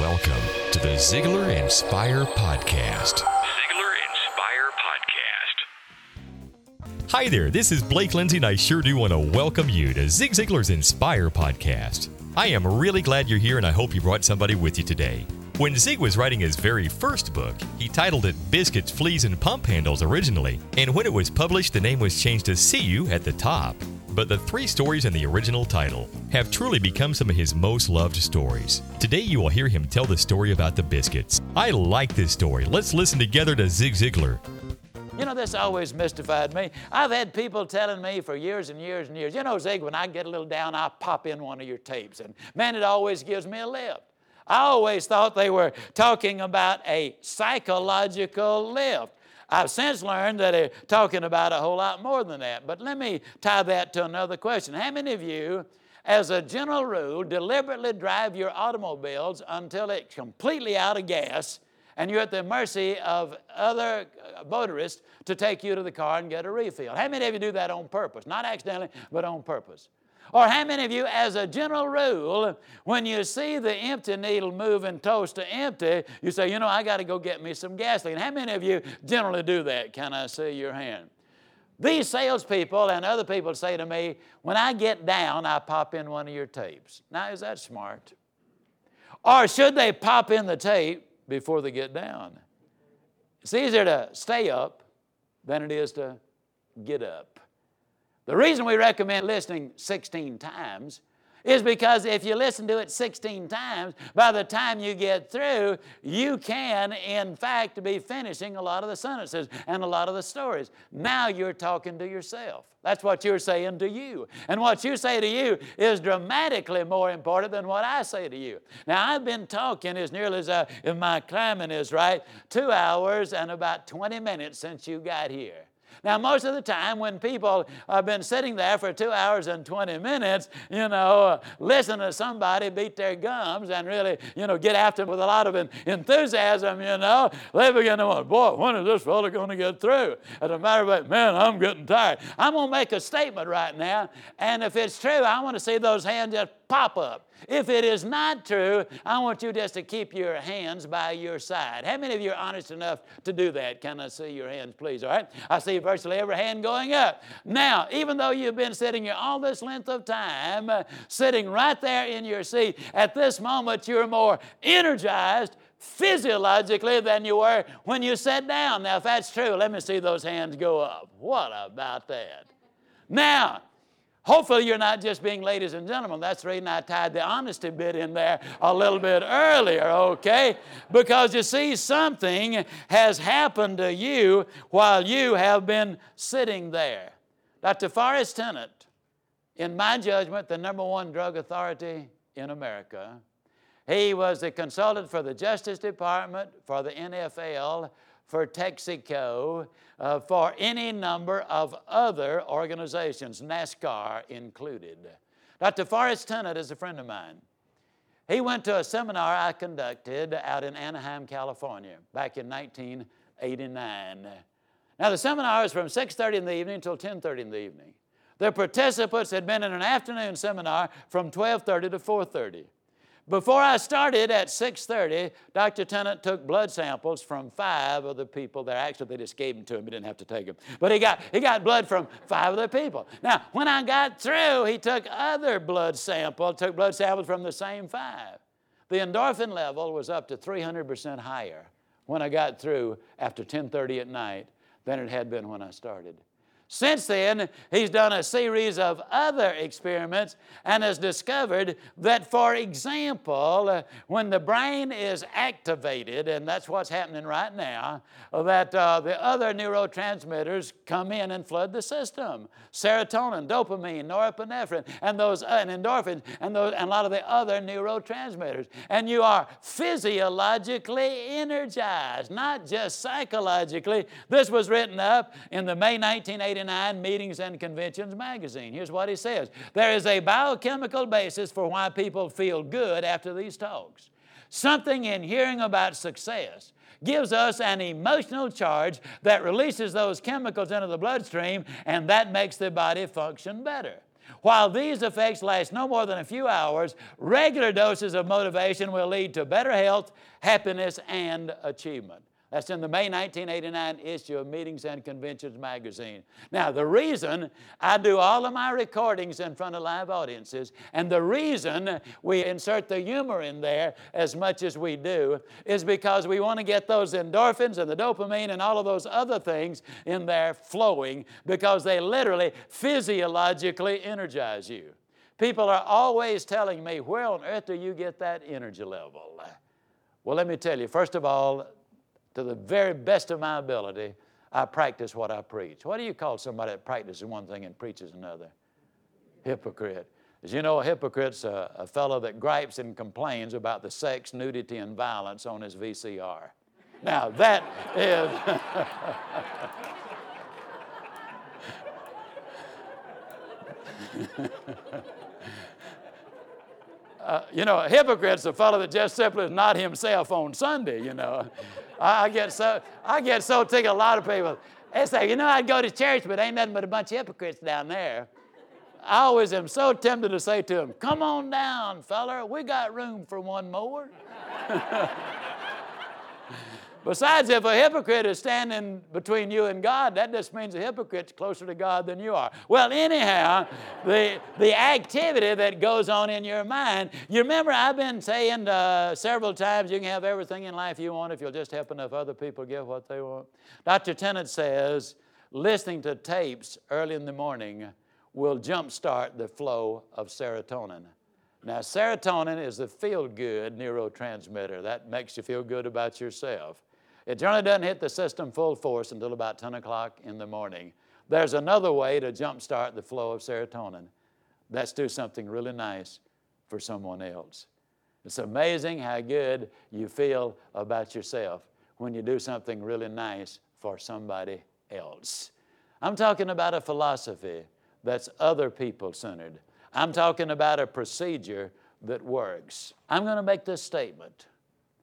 Welcome to the Ziglar Inspire Podcast. Ziglar Inspire Podcast. Hi there, this is Blake Lindsay, and I sure do want to welcome you to Zig Ziglar's Inspire Podcast. I am really glad you're here, and I hope you brought somebody with you today. When Zig was writing his very first book, he titled it Biscuits, Fleas, and Pump Handles originally, and when it was published, the name was changed to See You at the top. But the three stories in the original title have truly become some of his most loved stories. Today, you will hear him tell the story about the biscuits. I like this story. Let's listen together to Zig Ziglar. You know, this always mystified me. I've had people telling me for years and years and years, you know, Zig, when I get a little down, I pop in one of your tapes. And man, it always gives me a lift. I always thought they were talking about a psychological lift. I've since learned that they're talking about a whole lot more than that. But let me tie that to another question. How many of you, as a general rule, deliberately drive your automobiles until it's completely out of gas and you're at the mercy of other uh, motorists to take you to the car and get a refill? How many of you do that on purpose? Not accidentally, but on purpose. Or how many of you, as a general rule, when you see the empty needle moving toast to empty, you say, you know, I got to go get me some gasoline? How many of you generally do that? Can I see your hand? These salespeople and other people say to me, when I get down, I pop in one of your tapes. Now, is that smart? Or should they pop in the tape before they get down? It's easier to stay up than it is to get up. The reason we recommend listening 16 times is because if you listen to it 16 times, by the time you get through, you can, in fact, be finishing a lot of the sentences and a lot of the stories. Now you're talking to yourself. That's what you're saying to you. And what you say to you is dramatically more important than what I say to you. Now, I've been talking as nearly as I, if my climbing is right, two hours and about 20 minutes since you got here. Now, most of the time, when people have been sitting there for two hours and 20 minutes, you know, uh, listen to somebody beat their gums and really, you know, get after them with a lot of enthusiasm, you know, they begin to wonder, boy, when is this fella going to get through? As a matter of fact, man, I'm getting tired. I'm going to make a statement right now, and if it's true, I want to see those hands just pop up. If it is not true, I want you just to keep your hands by your side. How many of you are honest enough to do that? Can I see your hands, please? All right? I see virtually every hand going up. Now, even though you've been sitting here all this length of time, uh, sitting right there in your seat, at this moment you're more energized physiologically than you were when you sat down. Now, if that's true, let me see those hands go up. What about that? Now, Hopefully, you're not just being ladies and gentlemen. That's the reason I tied the honesty bit in there a little bit earlier, okay? Because you see, something has happened to you while you have been sitting there. Dr. Forest Tennant, in my judgment, the number one drug authority in America, he was the consultant for the Justice Department, for the NFL, for Texaco, uh, for any number of other organizations, NASCAR included. Dr. Forest Tennant is a friend of mine. He went to a seminar I conducted out in Anaheim, California, back in 1989. Now, the seminar was from 6.30 in the evening until 10.30 in the evening. The participants had been in an afternoon seminar from 12.30 to 4.30. Before I started at 6:30, Dr. Tennant took blood samples from five of the people there. Actually, they just gave them to him. He didn't have to take them. But he got, he got blood from five of the people. Now, when I got through, he took other blood samples, took blood samples from the same five. The endorphin level was up to 300% higher when I got through after 10:30 at night than it had been when I started. Since then, he's done a series of other experiments and has discovered that, for example, uh, when the brain is activated, and that's what's happening right now, that uh, the other neurotransmitters come in and flood the system serotonin, dopamine, norepinephrine, and those uh, and endorphins, and, those, and a lot of the other neurotransmitters. And you are physiologically energized, not just psychologically. This was written up in the May 1980 Meetings and Conventions magazine. Here's what he says There is a biochemical basis for why people feel good after these talks. Something in hearing about success gives us an emotional charge that releases those chemicals into the bloodstream, and that makes the body function better. While these effects last no more than a few hours, regular doses of motivation will lead to better health, happiness, and achievement. That's in the May 1989 issue of Meetings and Conventions magazine. Now, the reason I do all of my recordings in front of live audiences, and the reason we insert the humor in there as much as we do, is because we want to get those endorphins and the dopamine and all of those other things in there flowing because they literally physiologically energize you. People are always telling me, Where on earth do you get that energy level? Well, let me tell you, first of all, to the very best of my ability, I practice what I preach. What do you call somebody that practices one thing and preaches another? Hypocrite. As you know, a hypocrite's a, a fellow that gripes and complains about the sex, nudity, and violence on his VCR. Now, that is. uh, you know, a hypocrite's a fellow that just simply is not himself on Sunday, you know. I, get so I get so tickled. A lot of people they say, you know, I'd go to church, but ain't nothing but a bunch of hypocrites down there. I always am so tempted to say to them, "Come on down, feller. We got room for one more." Besides, if a hypocrite is standing between you and God, that just means a hypocrite's closer to God than you are. Well, anyhow, the, the activity that goes on in your mind, you remember I've been saying uh, several times you can have everything in life you want if you'll just help enough other people get what they want. Dr. Tennant says listening to tapes early in the morning will jumpstart the flow of serotonin. Now, serotonin is the feel good neurotransmitter. That makes you feel good about yourself. It generally doesn't hit the system full force until about 10 o'clock in the morning. There's another way to jumpstart the flow of serotonin. That's do something really nice for someone else. It's amazing how good you feel about yourself when you do something really nice for somebody else. I'm talking about a philosophy that's other people centered. I'm talking about a procedure that works. I'm going to make this statement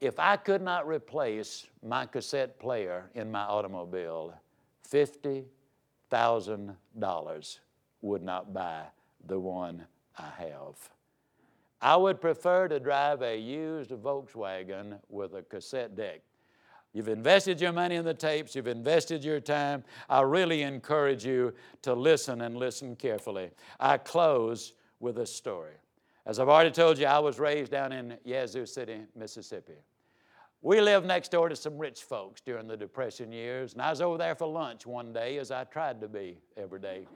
if I could not replace my cassette player in my automobile, $50,000 would not buy the one I have. I would prefer to drive a used Volkswagen with a cassette deck. You've invested your money in the tapes, you've invested your time. I really encourage you to listen and listen carefully. I close with a story. As I've already told you, I was raised down in Yazoo City, Mississippi. We lived next door to some rich folks during the Depression years, and I was over there for lunch one day, as I tried to be every day.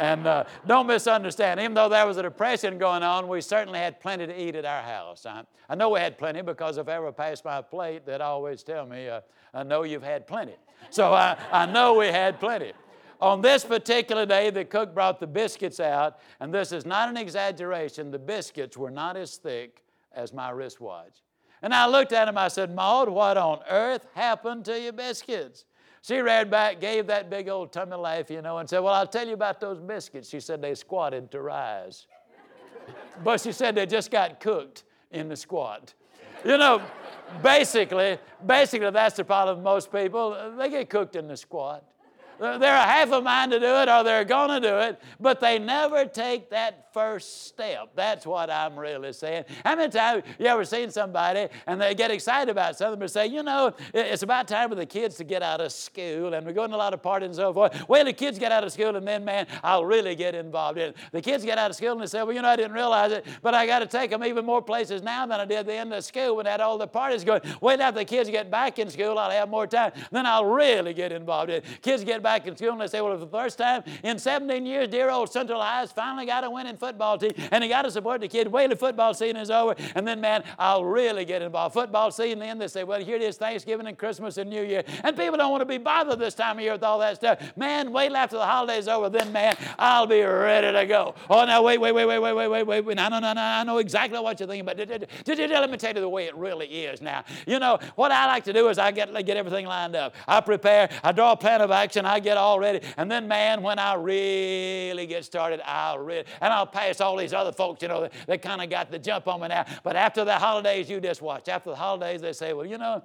And uh, don't misunderstand, even though there was a depression going on, we certainly had plenty to eat at our house. I, I know we had plenty because if I ever passed my plate, they'd always tell me, uh, I know you've had plenty. So I, I know we had plenty. On this particular day, the cook brought the biscuits out, and this is not an exaggeration, the biscuits were not as thick as my wristwatch. And I looked at him, I said, Maud, what on earth happened to your biscuits? She ran back, gave that big old tummy laugh, you know, and said, Well, I'll tell you about those biscuits. She said they squatted to rise. but she said they just got cooked in the squat. You know, basically, basically that's the problem with most people. They get cooked in the squat. Uh, they're a half a mind to do it or they're going to do it, but they never take that first step. That's what I'm really saying. How many times you ever seen somebody and they get excited about something but say, you know, it's about time for the kids to get out of school and we're going to a lot of parties and so forth. Well, the kids get out of school and then, man, I'll really get involved in it. The kids get out of school and they say, well, you know, I didn't realize it, but I got to take them even more places now than I did at the end of school when I had all the parties going. Wait after the kids get back in school, I'll have more time. Then I'll really get involved in it. Kids get back back in school and they say, well, for the first time in 17 years, dear old Central High's finally got a winning football team and he got to support the kid. Wait the football season is over and then, man, I'll really get involved. Football season, then they say, well, here it is Thanksgiving and Christmas and New Year. And people don't want to be bothered this time of year with all that stuff. Man, wait till after the holidays over, then, man, I'll be ready to go. Oh, now, wait, wait, wait, wait, wait, wait, wait, wait. wait. No, no, no, no, I know exactly what you're thinking, but let me tell you the way it really is now. You know, what I like to do is I get, get everything lined up. I prepare, I draw a plan of action, I get all ready. And then, man, when I really get started, I'll really, and I'll pass all these other folks, you know, that, that kind of got the jump on me now. But after the holidays, you just watch. After the holidays, they say, well, you know,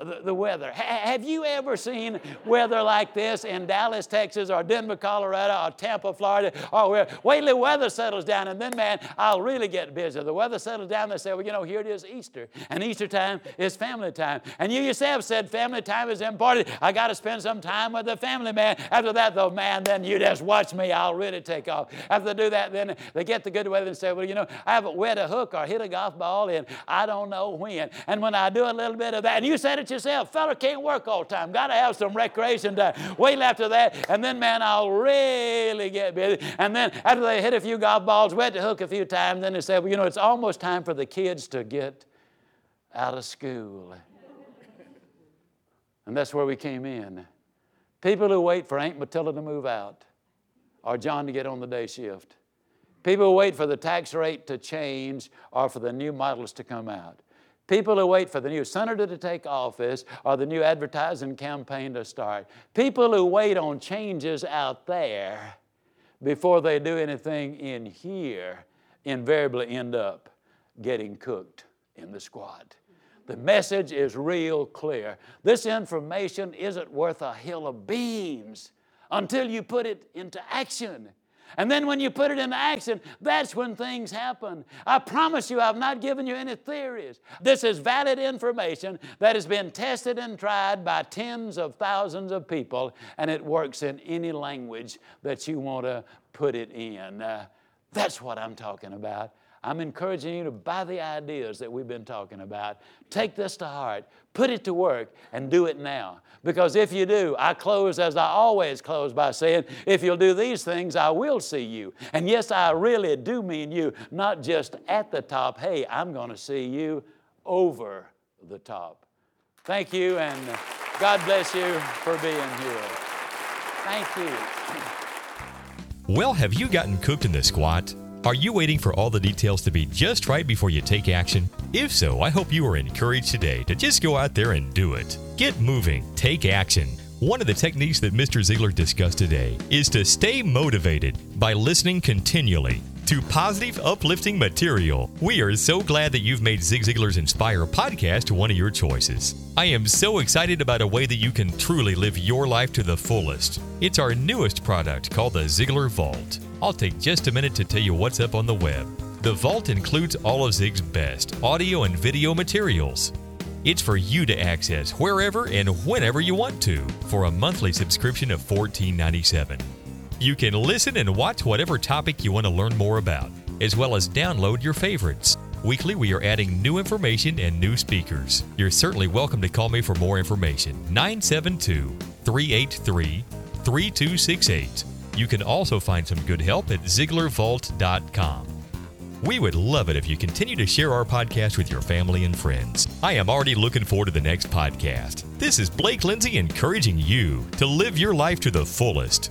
the, the weather. Ha- have you ever seen weather like this in Dallas, Texas, or Denver, Colorado, or Tampa, Florida, oh, or where? Wait till the weather settles down, and then, man, I'll really get busy. The weather settles down, they say, well, you know, here it is Easter, and Easter time is family time. And you yourself said family time is important. I got to spend some time with the family, man. After that, though, man, then you just watch me. I'll really take off. After they do that, then they get the good weather and say, well, you know, I haven't wet a hook or hit a golf ball in I don't know when. And when I do a little bit of that, and you said it yourself, fella can't work all the time. Got to have some recreation time. Wait after that, and then, man, I'll really get busy. And then after they hit a few golf balls, wet the hook a few times, then they say, well, you know, it's almost time for the kids to get out of school. and that's where we came in. People who wait for Aunt Matilda to move out or John to get on the day shift. People who wait for the tax rate to change or for the new models to come out. People who wait for the new senator to take office or the new advertising campaign to start. People who wait on changes out there before they do anything in here invariably end up getting cooked in the squad. The message is real clear. This information isn't worth a hill of beans until you put it into action. And then when you put it into action, that's when things happen. I promise you, I've not given you any theories. This is valid information that has been tested and tried by tens of thousands of people, and it works in any language that you want to put it in. Uh, that's what I'm talking about. I'm encouraging you to buy the ideas that we've been talking about. Take this to heart, put it to work, and do it now. Because if you do, I close as I always close by saying, if you'll do these things, I will see you. And yes, I really do mean you, not just at the top. Hey, I'm going to see you over the top. Thank you, and God bless you for being here. Thank you. Well, have you gotten cooked in the squat? Are you waiting for all the details to be just right before you take action? If so, I hope you are encouraged today to just go out there and do it. Get moving, take action. One of the techniques that Mr. Ziglar discussed today is to stay motivated by listening continually to positive, uplifting material. We are so glad that you've made Zig Ziglar's Inspire podcast one of your choices. I am so excited about a way that you can truly live your life to the fullest. It's our newest product called the Ziglar Vault. I'll take just a minute to tell you what's up on the web. The Vault includes all of Zig's best audio and video materials. It's for you to access wherever and whenever you want to for a monthly subscription of $14.97. You can listen and watch whatever topic you want to learn more about, as well as download your favorites. Weekly, we are adding new information and new speakers. You're certainly welcome to call me for more information. 972 383 3268. You can also find some good help at ZiglarVault.com. We would love it if you continue to share our podcast with your family and friends. I am already looking forward to the next podcast. This is Blake Lindsay encouraging you to live your life to the fullest.